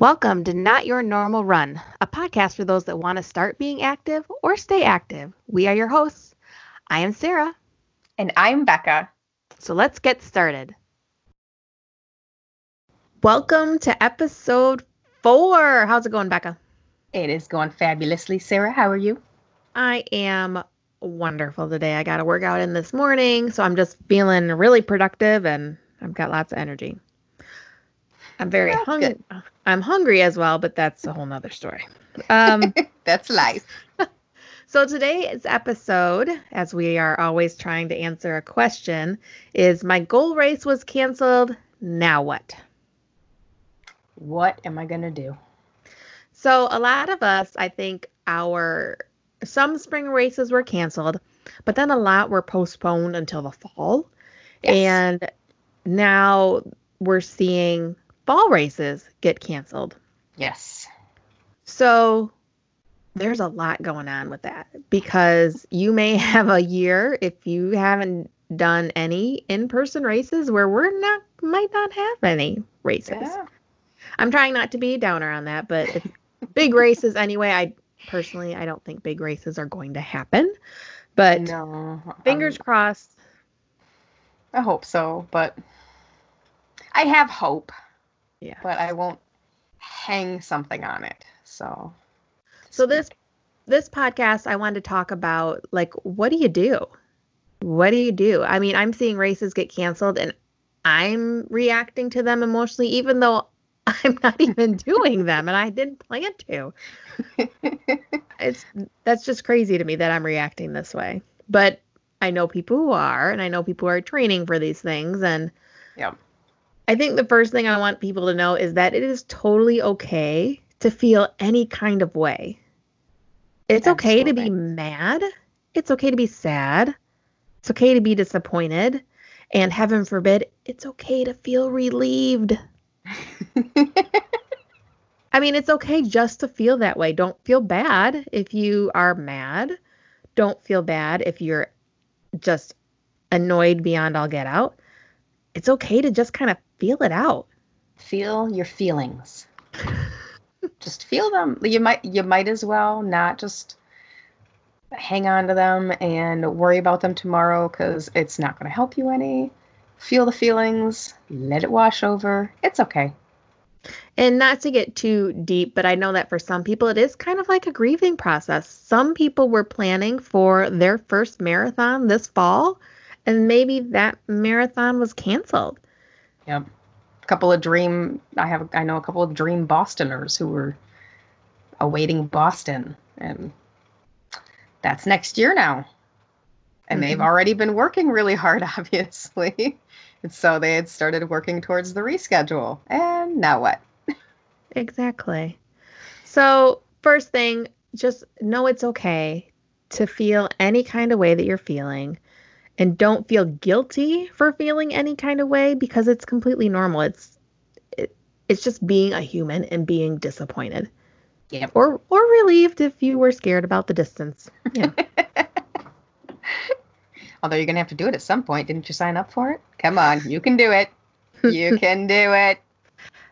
Welcome to Not Your Normal Run, a podcast for those that want to start being active or stay active. We are your hosts. I am Sarah. And I'm Becca. So let's get started. Welcome to episode four. How's it going, Becca? It is going fabulously. Sarah, how are you? I am wonderful today. I got a workout in this morning, so I'm just feeling really productive and I've got lots of energy. I'm very hungry. I'm hungry as well, but that's a whole nother story. Um, that's life. so today's episode, as we are always trying to answer a question, is my goal race was canceled. Now what? What am I gonna do? So a lot of us, I think, our some spring races were canceled, but then a lot were postponed until the fall. Yes. And now we're seeing fall races get canceled. Yes. So there's a lot going on with that because you may have a year if you haven't done any in-person races where we're not might not have any races. Yeah. I'm trying not to be a downer on that, but big races anyway. I personally I don't think big races are going to happen, but no, fingers um, crossed. I hope so, but I have hope. Yeah. But I won't hang something on it. So So this this podcast I wanted to talk about like what do you do? What do you do? I mean, I'm seeing races get canceled and I'm reacting to them emotionally even though I'm not even doing them and I didn't plan to. it's that's just crazy to me that I'm reacting this way. But I know people who are and I know people who are training for these things and yeah. I think the first thing I want people to know is that it is totally okay to feel any kind of way. It's Absolutely. okay to be mad. It's okay to be sad. It's okay to be disappointed. And heaven forbid, it's okay to feel relieved. I mean, it's okay just to feel that way. Don't feel bad if you are mad. Don't feel bad if you're just annoyed beyond all get out. It's okay to just kind of feel it out. Feel your feelings. just feel them. You might you might as well not just hang on to them and worry about them tomorrow cuz it's not going to help you any. Feel the feelings, let it wash over. It's okay. And not to get too deep, but I know that for some people it is kind of like a grieving process. Some people were planning for their first marathon this fall, and maybe that marathon was canceled. Yep. A couple of dream I have I know a couple of dream Bostoners who were awaiting Boston and that's next year now. And mm-hmm. they've already been working really hard obviously. and so they had started working towards the reschedule. And now what? exactly. So, first thing, just know it's okay to feel any kind of way that you're feeling and don't feel guilty for feeling any kind of way because it's completely normal. It's it, it's just being a human and being disappointed. Yep. Or or relieved if you were scared about the distance. Yeah. Although you're gonna have to do it at some point. Didn't you sign up for it? Come on, you can do it. You can do it.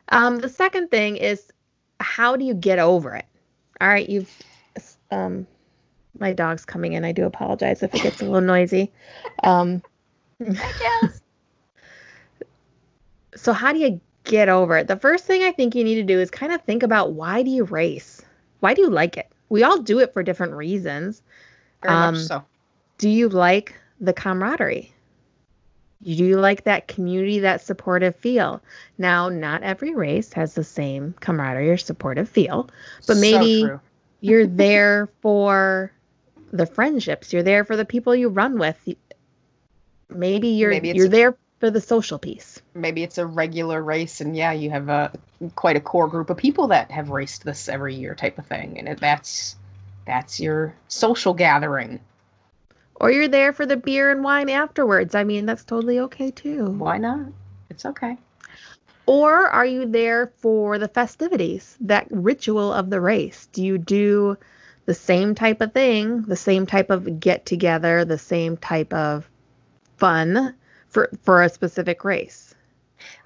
Um, the second thing is how do you get over it? All right, you've um my dog's coming in. I do apologize if it gets a little noisy. Um. So how do you get over it? The first thing I think you need to do is kind of think about why do you race? Why do you like it? We all do it for different reasons. Very um, much so. Do you like the camaraderie? Do you like that community, that supportive feel? Now, not every race has the same camaraderie or supportive feel, but maybe so you're there for the friendships. You're there for the people you run with. Maybe you're maybe you're a, there for the social piece. Maybe it's a regular race, and yeah, you have a quite a core group of people that have raced this every year, type of thing, and that's that's your social gathering. Or you're there for the beer and wine afterwards. I mean, that's totally okay too. Why not? It's okay. Or are you there for the festivities, that ritual of the race? Do you do the same type of thing, the same type of get together, the same type of fun for for a specific race.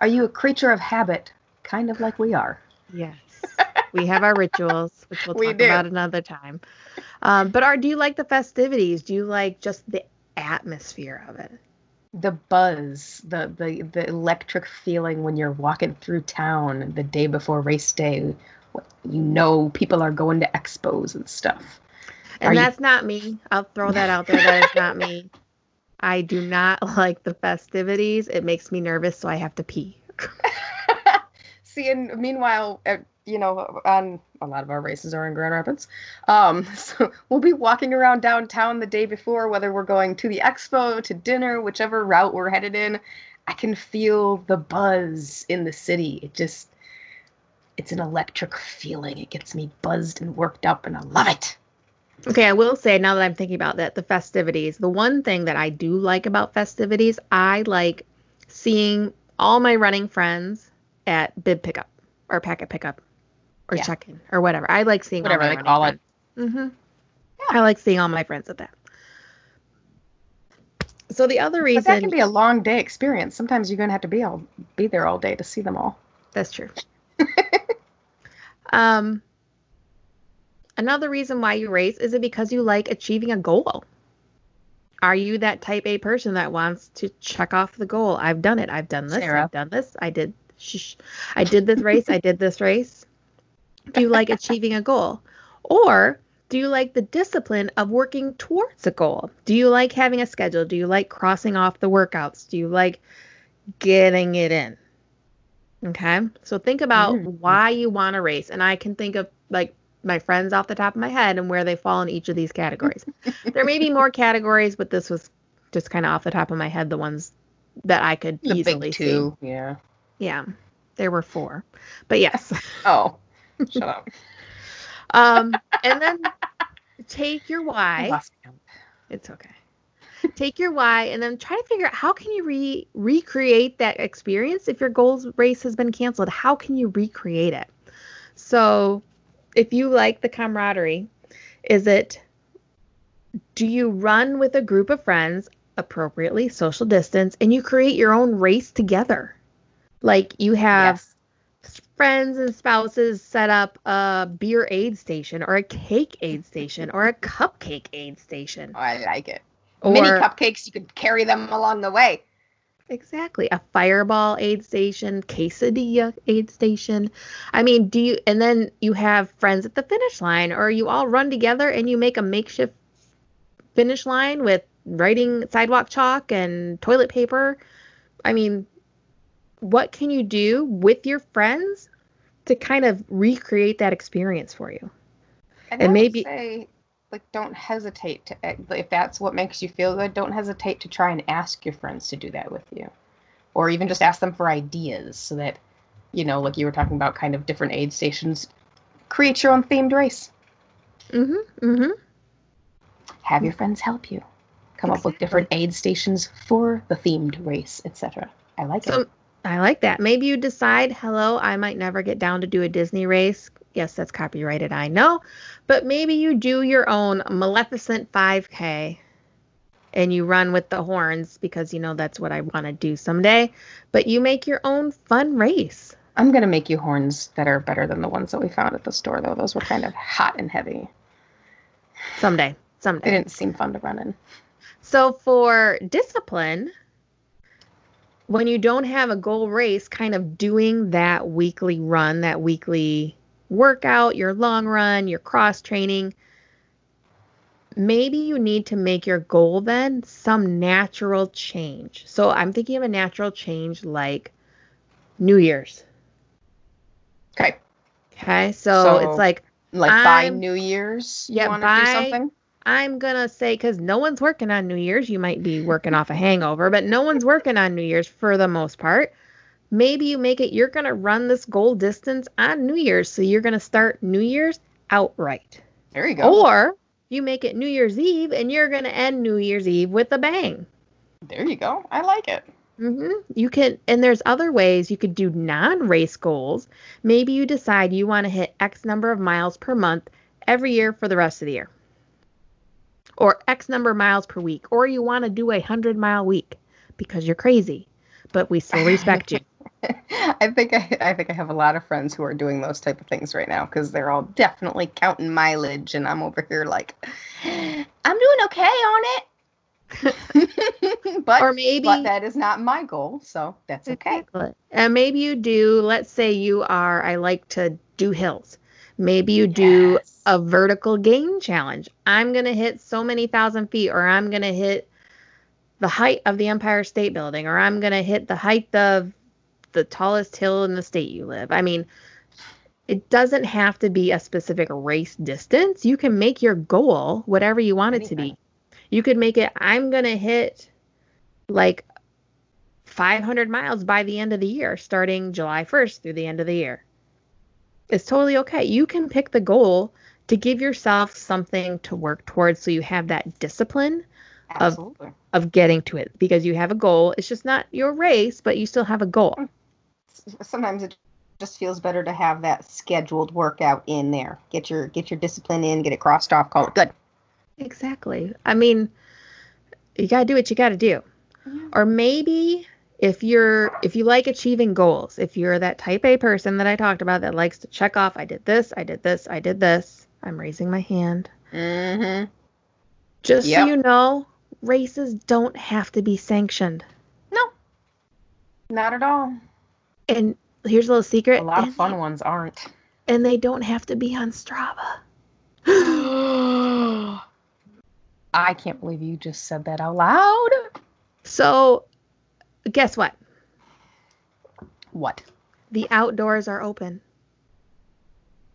Are you a creature of habit, kind of like we are? Yes. we have our rituals, which we'll We talk do. about another time. Um, but are do you like the festivities? Do you like just the atmosphere of it? the buzz, the the the electric feeling when you're walking through town the day before race day. What- You know people are going to expos and stuff. And Are you- that's not me. I'll throw that out there. That is not me. I do not like the festivities. It makes me nervous, so I have to pee. See, and meanwhile, uh, you know, on a lot of our races are in Grand Rapids. Um, so we'll be walking around downtown the day before, whether we're going to the expo, to dinner, whichever route we're headed in. I can feel the buzz in the city. It just, it's an electric feeling. It gets me buzzed and worked up, and I love it. Okay, I will say now that I'm thinking about that, the festivities. The one thing that I do like about festivities, I like seeing all my running friends at bib pickup or packet pickup or Yeah. check-in or whatever. I like seeing Whatever all my they call it. Mm-hmm. I like seeing all my friends at that. So the other But reason that can be a long day experience. Sometimes you're gonna have to be all be there all day to see them all. That's true. um, another reason why you race is it because you like achieving a goal? Are you that type A person that wants to check off the goal? I've done it. I've done this. Sarah. I've done this. I did. Shh, I did this race. I did this race. Do you like achieving a goal, or do you like the discipline of working towards a goal? Do you like having a schedule? Do you like crossing off the workouts? Do you like getting it in? Okay. So think about Mm. why you want to race. And I can think of like my friends off the top of my head and where they fall in each of these categories. there may be more categories, but this was just kind of off the top of my head, the ones that I could The easily big see. two. Yeah. Yeah. There were four. But yes. Oh, shut up. um, and then take your why. It's okay. Take your why and then try to figure out how can you re- recreate that experience if your goals race has been canceled. How can you recreate it? So, if you like the camaraderie, is it do you run with a group of friends appropriately, social distance, and you create your own race together? Like you have Yes. friends and spouses set up a beer aid station or a cake aid station or a cupcake aid station. Oh, I like it. Or Mini cupcakes, you can carry them along the way. exactly a fireball aid station, quesadilla aid station. I mean, do you and then you have friends at the finish line or you all run together and you make a makeshift finish line with writing sidewalk chalk and toilet paper. I mean, what can you do with your friends to kind of recreate that experience for you? And, And maybe- say, like, don't hesitate to eh, if that's what makes you feel good. Don't hesitate to try and ask your friends to do that with you, or even just ask them for ideas so that, you know, like you were talking about, kind of different aid stations. Create your own themed race. Mm-hmm. Mm-hmm. Have your friends help you. Come up with different aid stations for the themed race, etc. I like So it. I like that. Maybe you decide, hello, I might never get down to do a Disney race. Yes, that's copyrighted, I know. But maybe you do your own Maleficent 5K and you run with the horns because you know that's what I want to do someday. But you make your own fun race. I'm gonna make you horns that are better than the ones that we found at the store, though. Those were kind of hot and heavy. Someday. Someday. They didn't seem fun to run in. So for discipline, when you don't have a goal race, kind of doing that weekly run, that weekly workout, your long run, your cross training, maybe you need to make your goal then some natural change. So I'm thinking of a natural change like New Year's. Okay. Okay. So, So, it's like Like by I'm- New Year's, Yeah, want to by- do something? I'm gonna say because no one's working on New Year's. You might be working off a hangover, but no one's working on New Year's for the most part. Maybe you make it. You're gonna run this goal distance on New Year's, so you're gonna start New Year's outright, There you go. or you make it New Year's Eve and you're gonna end New Year's Eve with a bang. there you go. I like it. hmm You can, and there's other ways you could do non-race goals. Maybe you decide you want to hit X number of miles per month every year for the rest of the year, or X number of miles per week, or you want to do a hundred mile week because you're crazy, but we still respect you. I think I, I think I have a lot of friends who are doing those type of things right now because they're all definitely counting mileage, and I'm over here like, I'm doing okay on it. but or maybe but that is not my goal, so that's okay. Exactly. And maybe you do. Let's say you are. I like to do hills. Maybe you do Yes. a vertical gain challenge. I'm gonna hit so many thousand feet, or I'm gonna hit the height of the Empire State Building, or I'm gonna hit the height of the tallest hill in the state you live. I mean, it doesn't have to be a specific race distance. You can make your goal whatever you want it to be. You could make it, I'm gonna hit like 500 miles by the end of the year, starting July 1st through the end of the year. It's totally okay. You can pick the goal to give yourself something to work towards so you have that discipline Absolutely. of getting to it because you have a goal. It's just not your race, but you still have a goal. Sometimes it just feels better to have that scheduled workout in there. Get your get your discipline in, get it crossed off, call it good. Exactly. I mean, you got to do what you got to do. Yeah. Or maybe if you're if you like achieving goals, if you're that type A person that I talked about that likes to check off I did this, I did this, I did this. I'm raising my hand. Mm-hmm. Just Yep. so you know, races don't have to be sanctioned. No, not at all. And here's a little secret. A lot of fun they- ones aren't. and they don't have to be on Strava. I can't believe you just said that out loud. So, guess what? What? The outdoors are open.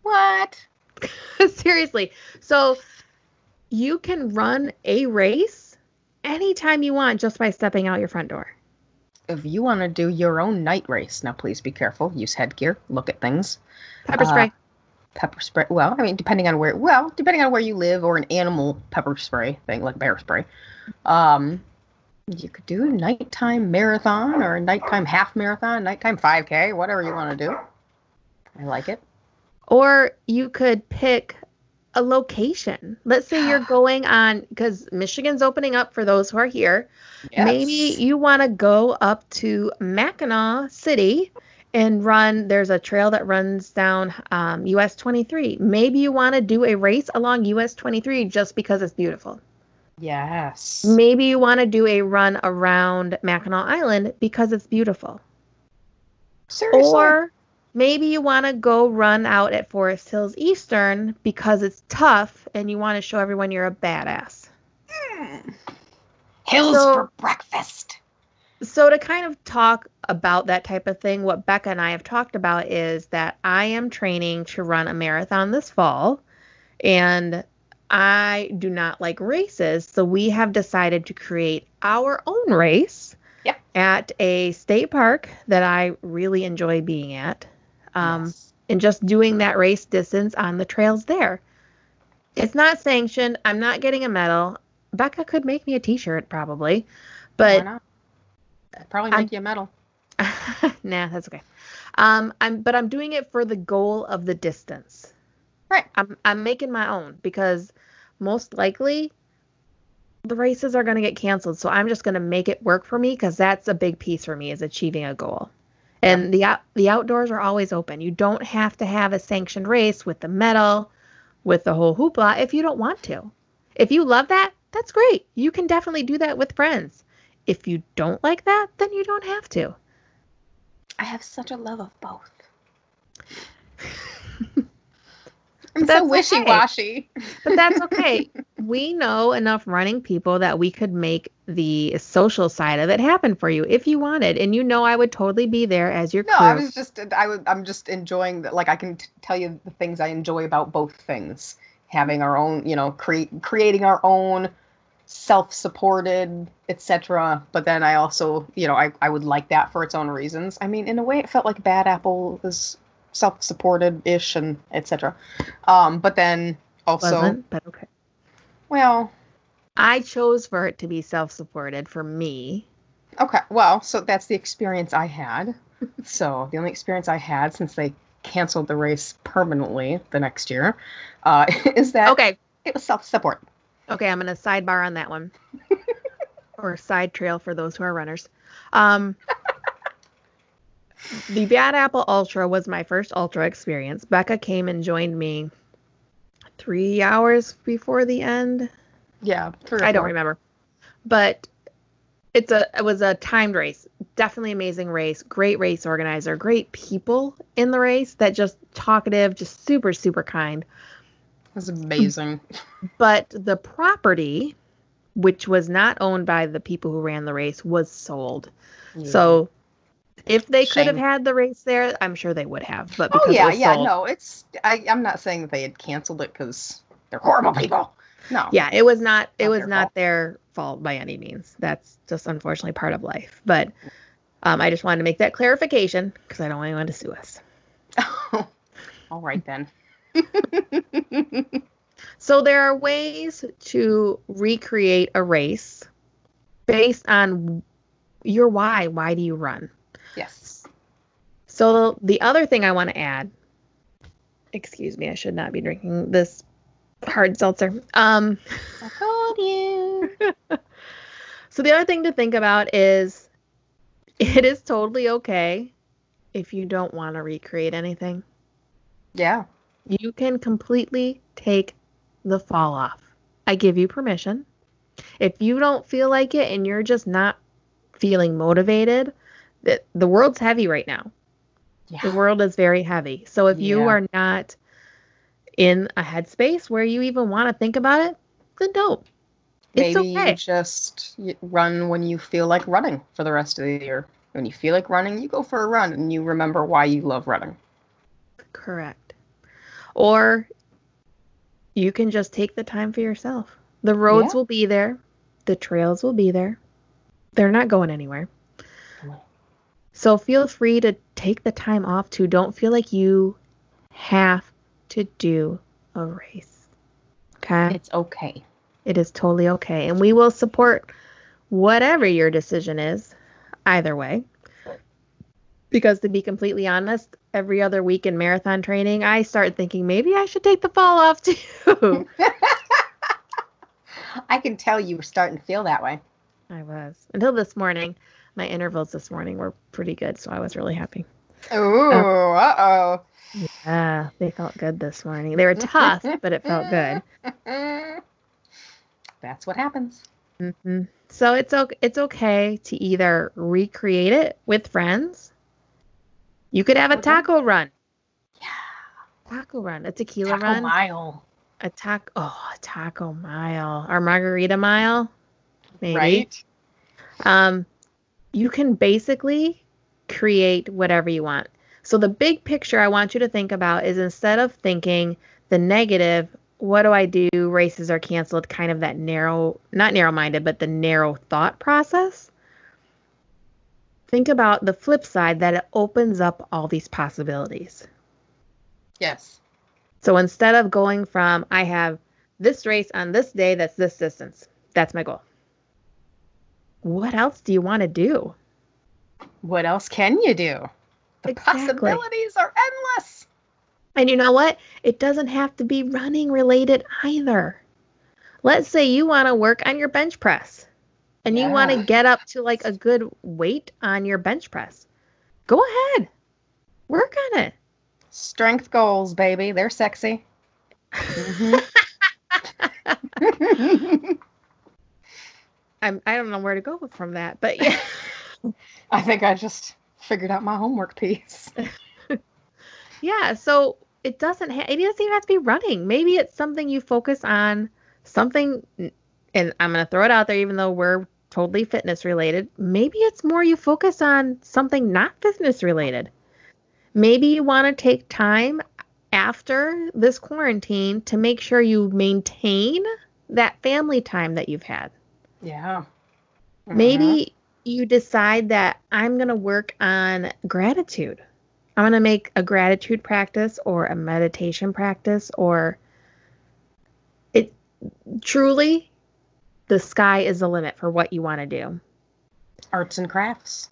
What? Seriously. So, you can run a race anytime you want just by stepping out your front door. If you want to do your own night race, now please be careful. Use headgear. Look at things. Pepper Uh, spray. Pepper spray. Well, I mean, depending on where. Well, depending on where you live, or an animal pepper spray thing like bear spray. Um, you could do a nighttime marathon or a nighttime half marathon, nighttime 5K, whatever you want to do. I like it. Or you could pick a location. Let's say you're going on, because Michigan's opening up for those who are here. Maybe you want to go up to Mackinaw City and run. There's a trail that runs down um, US 23. Maybe you want to do a race along US 23 just because it's beautiful. Yes. Maybe you want to do a run around Mackinac Island because it's beautiful. Seriously. Or maybe you want to go run out at Forest Hills Eastern because it's tough and you want to show everyone you're a badass. Mm. Hills So- for breakfast. So, to kind of talk about that type of thing, what Becca and I have talked about is that I am training to run a marathon this fall, and I do not like races. So, we have decided to create our own race Yep. at a state park that I really enjoy being at, um, Yes. and just doing that race distance on the trails there. It's not sanctioned. I'm not getting a medal. Becca could make me a t shirt probably, Why but probably make you a medal. nah, that's okay. Um, I'm but I'm doing it for the goal of the distance. Right. I'm I'm making my own because most likely the races are going to get canceled. So I'm just going to make it work for me because that's a big piece for me is achieving a goal. And the the outdoors are always open. You don't have to have a sanctioned race with the medal, with the whole hoopla if you don't want to. If you love that, that's great. You can definitely do that with friends. If you don't like that, then you don't have to. I have such a love of both. I'm That's so wishy washy. But that's okay. we know enough running people that we could make the social side of it happen for you if you wanted. And you know I would totally be there as your No, crew. I was just I was I'm just enjoying that. Like I can t- tell you the things I enjoy about both things. Having our own, you know, create creating our own self-supported, etc. But then I also, you know, I I would like that for its own reasons. I mean, in a way, it felt like Bad Apple was self-supported-ish and etc. Um, but then also, Wasn't, but okay. well, I chose for it to be self-supported for me. Okay, well, so that's the experience I had. so the only experience I had since they canceled the race permanently the next year uh, is that Okay. it was self-support. Okay, I'm gonna sidebar on that one. or side trail for those who are runners. Um the Bad Apple Ultra was my first Ultra experience. Becca came and joined me three hours before the end. Yeah, I don't remember, but it's a it was a timed race. Definitely amazing race. Great race organizer. Great people in the race that just talkative, just super super kind. It was amazing. But the property, which was not owned by the people who ran the race, was sold. Yeah. So if they Shame. could have had the race there, I'm sure they would have. But oh yeah, yeah, sold, no, it's I, I'm not saying that they had canceled it because they're horrible people. No. Yeah, it was not. It not was their not fault. their fault by any means. That's just unfortunately part of life. But um, I just wanted to make that clarification because I don't want anyone to sue us. All right then. so there are ways to recreate a race based on your why. Why do you run? Yes. So the other thing I want to add, excuse me, I should not be drinking this hard seltzer. Um, I told you. so the other thing to think about is it is totally okay if you don't want to recreate anything. Yeah. You can completely take the fall off. I give you permission. If you don't feel like it and you're just not feeling motivated, that the world's heavy right now. Yeah. The world is very heavy. So if you are not in a headspace where you even want to think about it, then don't. It's Maybe okay. you just run when you feel like running for the rest of the year. When you feel like running, you go for a run and you remember why you love running. Correct. Or you can just take the time for yourself. The roads yeah. will be there, the trails will be there. They're not going anywhere. So feel free to take the time off to don't feel like you have to do a race. Okay? It's okay. It is totally okay. And we will support whatever your decision is, either way. Because to be completely honest, every other week in marathon training, I start thinking maybe I should take the fall off too. I can tell you were starting to feel that way. I was. Until this morning. My intervals this morning were pretty good, so I was really happy. Ooh, uh oh. Yeah, they felt good this morning. They were tough, but it felt good. That's what happens. Mm-hmm. So it's okay. It's okay to either recreate it with friends. You could have a taco run. Yeah, taco run, a tequila taco run, mile, a taco. Oh, a taco mile or margarita mile, maybe. Right. Um, you can basically create whatever you want. So the big picture I want you to think about is instead of thinking the negative, what do I do? Races are canceled, kind of that narrow, not narrow minded, but the narrow thought process. Think about the flip side that it opens up all these possibilities. Yes. So instead of going from, I have this race on this day that's this distance, that's my goal. What else do you want to do? What else can you do? The exactly. possibilities are endless. And you know what? It doesn't have to be running related either. Let's say you want to work on your bench press and yeah. you want to get up to like a good weight on your bench press. Go ahead. Work on it. Strength goals, baby. They're sexy. Mm-hmm. I'm I don't know where to go from that, but yeah. I think I just figured out my homework piece. yeah, so it doesn't ha- it doesn't even have to be running. Maybe it's something you focus on, something and I'm going to throw it out there even though we're totally fitness related. Maybe it's more you focus on something not fitness related. Maybe you want to take time after this quarantine to make sure you maintain that family time that you've had. Yeah. Mm-hmm. Maybe you decide that I'm going to work on gratitude. I'm going to make a gratitude practice or a meditation practice or it truly the sky is the limit for what you want to do. Arts and crafts.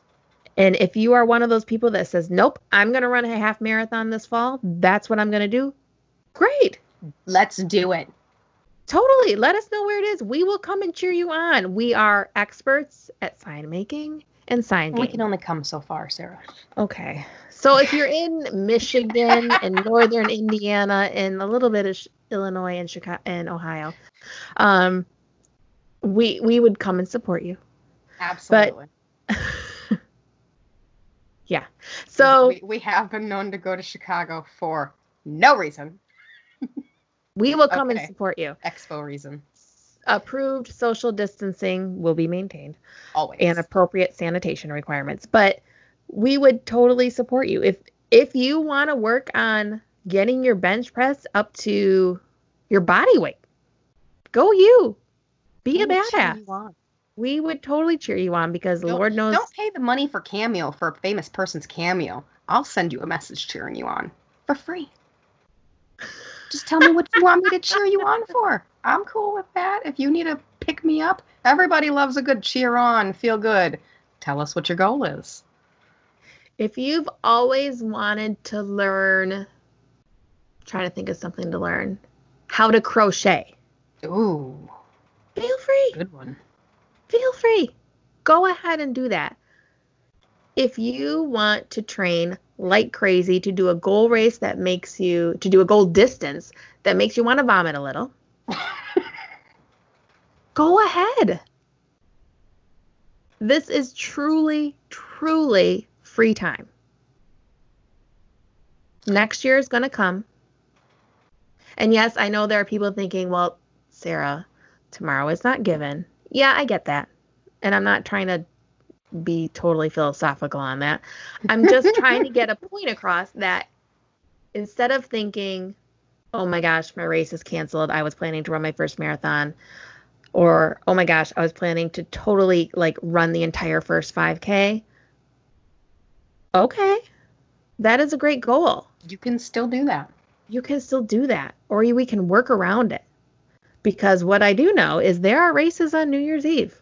And if you are one of those people that says, "Nope, I'm going to run a half marathon this fall. That's what I'm going to do." Great. Let's do it. Totally. Let us know where it is. We will come and cheer you on. We are experts at sign making and sign We game. can only come so far, Sarah. Okay. So if you're in Michigan and northern Indiana and a little bit of Ch- Illinois and Chicago and Ohio, um, we we would come and support you. Absolutely. But, yeah. So we, we have been known to go to Chicago for no reason, we will come and support you. expo reason, Approved social distancing will be maintained always. and appropriate sanitation requirements. But we would totally support you if if you want to work on getting your bench press up to your body weight. Go you. Be a We'll cheer badass. We would totally cheer you on because Don't- Lord knows Don't pay the money for cameo for a famous person's cameo. I'll send you a message cheering you on for free. Just tell me what you want me to cheer you on for. I'm cool with that. If you need to pick me up, everybody loves a good cheer on, feel good. Tell us what your goal is. if you've always wanted to learn trying to think of something to learn how to crochet Ooh, feel free good one. feel free go ahead and do that if you want to train like crazy to do a goal race that makes you to do a goal distance that makes you want to vomit a little. Go ahead. This is truly truly free time. Next year is going to come. And yes i know there are people thinking well sarah tomorrow is not given. Yeah i get that. And i'm not trying to be totally philosophical on that. I'm just trying to get a point across that instead of thinking oh my gosh my race is canceled. I was planning to run my first marathon or oh my gosh i was planning to totally like run the entire first 5k okay that is a great goal. You can still do that. you can still do that or we can work around it. Because what i do know is there are races on new year's eve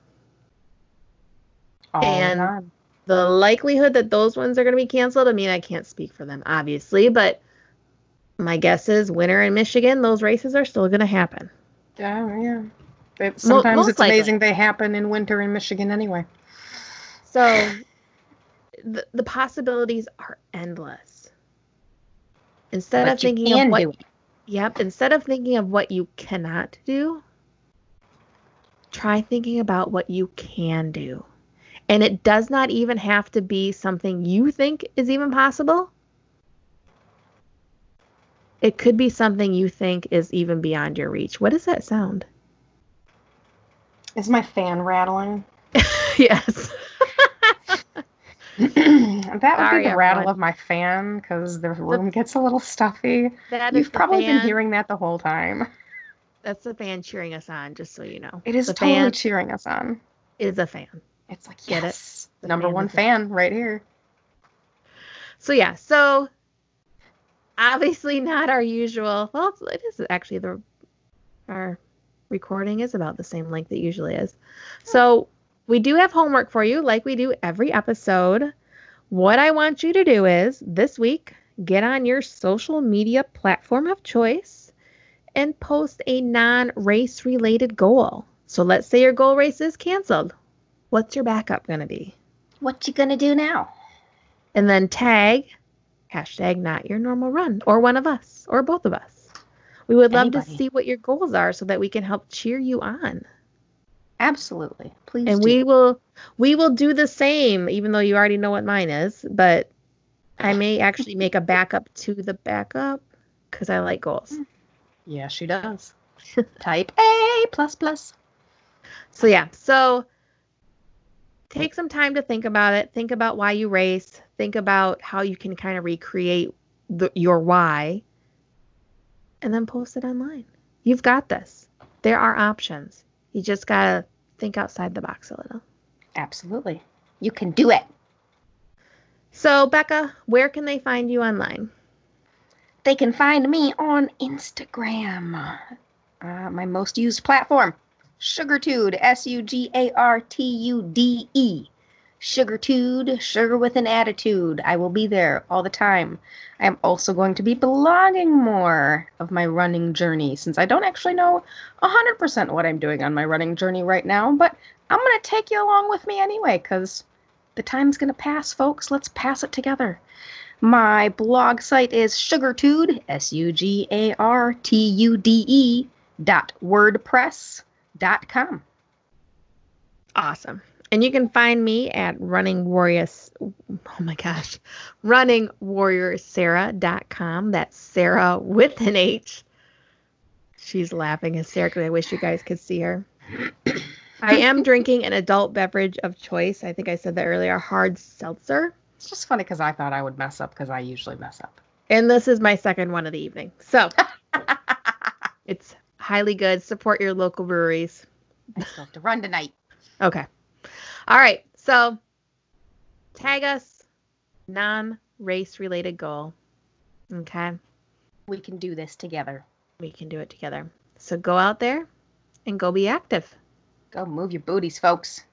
All And- time. the likelihood that those ones are going to be canceled i mean i can't speak for them obviously but my guess is winter in michigan those races are still going to happen Yeah, yeah. It, sometimes most it's likely. amazing they happen in winter in Michigan anyway. so the, the possibilities are endless instead But of thinking of what. Yep. Instead of thinking of what you cannot do, try thinking about what you can do. And it does not even have to be something you think is even possible. It could be something you think is even beyond your reach. What does that sound? Is my fan rattling? yes. that would Sorry, be the rattle everyone. of my fan because the room gets a little stuffy. You've the probably been hearing that the whole time. That's the fan cheering us on, just so you know. It is the totally fan cheering us on. is a fan. It's like Get it? yes, The number fan one fan right here. So yeah, so obviously not our usual. Well, it is actually the our recording is about the same length it usually is. So we do have homework for you, like we do every episode. What I want you to do is this week get on your social media platform of choice and post a non-race related goal. So let's say your goal race is canceled. What's your backup going to be? What you gonna do now? and then tag hashtag not your normal run or one of us or both of us. We would love to see what your goals are so that we can help cheer you on. Absolutely, please. And do. we will we will do the same even though you already know what mine is, but I may actually make a backup to the backup cuz I like goals. Hmm. Yeah, she does. Type A plus plus. So yeah, so take some time to think about it. Think about why you race. Think about how you can kind of recreate the, your why, and then post it online. You've got this. There are options. You just gotta think outside the box a little. Absolutely, you can do it. So Becca, where can they find you online? They can find me on Instagram, uh, my most used platform, Sugartude, S U G A R T U D E. Sugartude, sugar with an attitude. I will be there all the time. I am also going to be blogging more of my running journey since I don't actually know 100% what I'm doing on my running journey right now, but I'm going to take you along with me anyway because The time's going to pass, folks. Let's pass it together. My blog site is sugartude, S U G A R T U D E dot wordpress dot com. Awesome. And you can find me at running warriors oh my gosh. Running warriorsarah.com. That's Sarah with an H. She's laughing hysterically. I wish you guys could see her. I am drinking an adult beverage of choice. I think I said that earlier, hard seltzer. It's just funny because I thought I would mess up because I usually mess up. And this is my second one of the evening. So it's highly good. Support your local breweries. I still have to run tonight. Okay. All right. So tag us non race related goal. Okay. We can do this together. We can do it together. So go out there and go be active. Go move your booties, folks.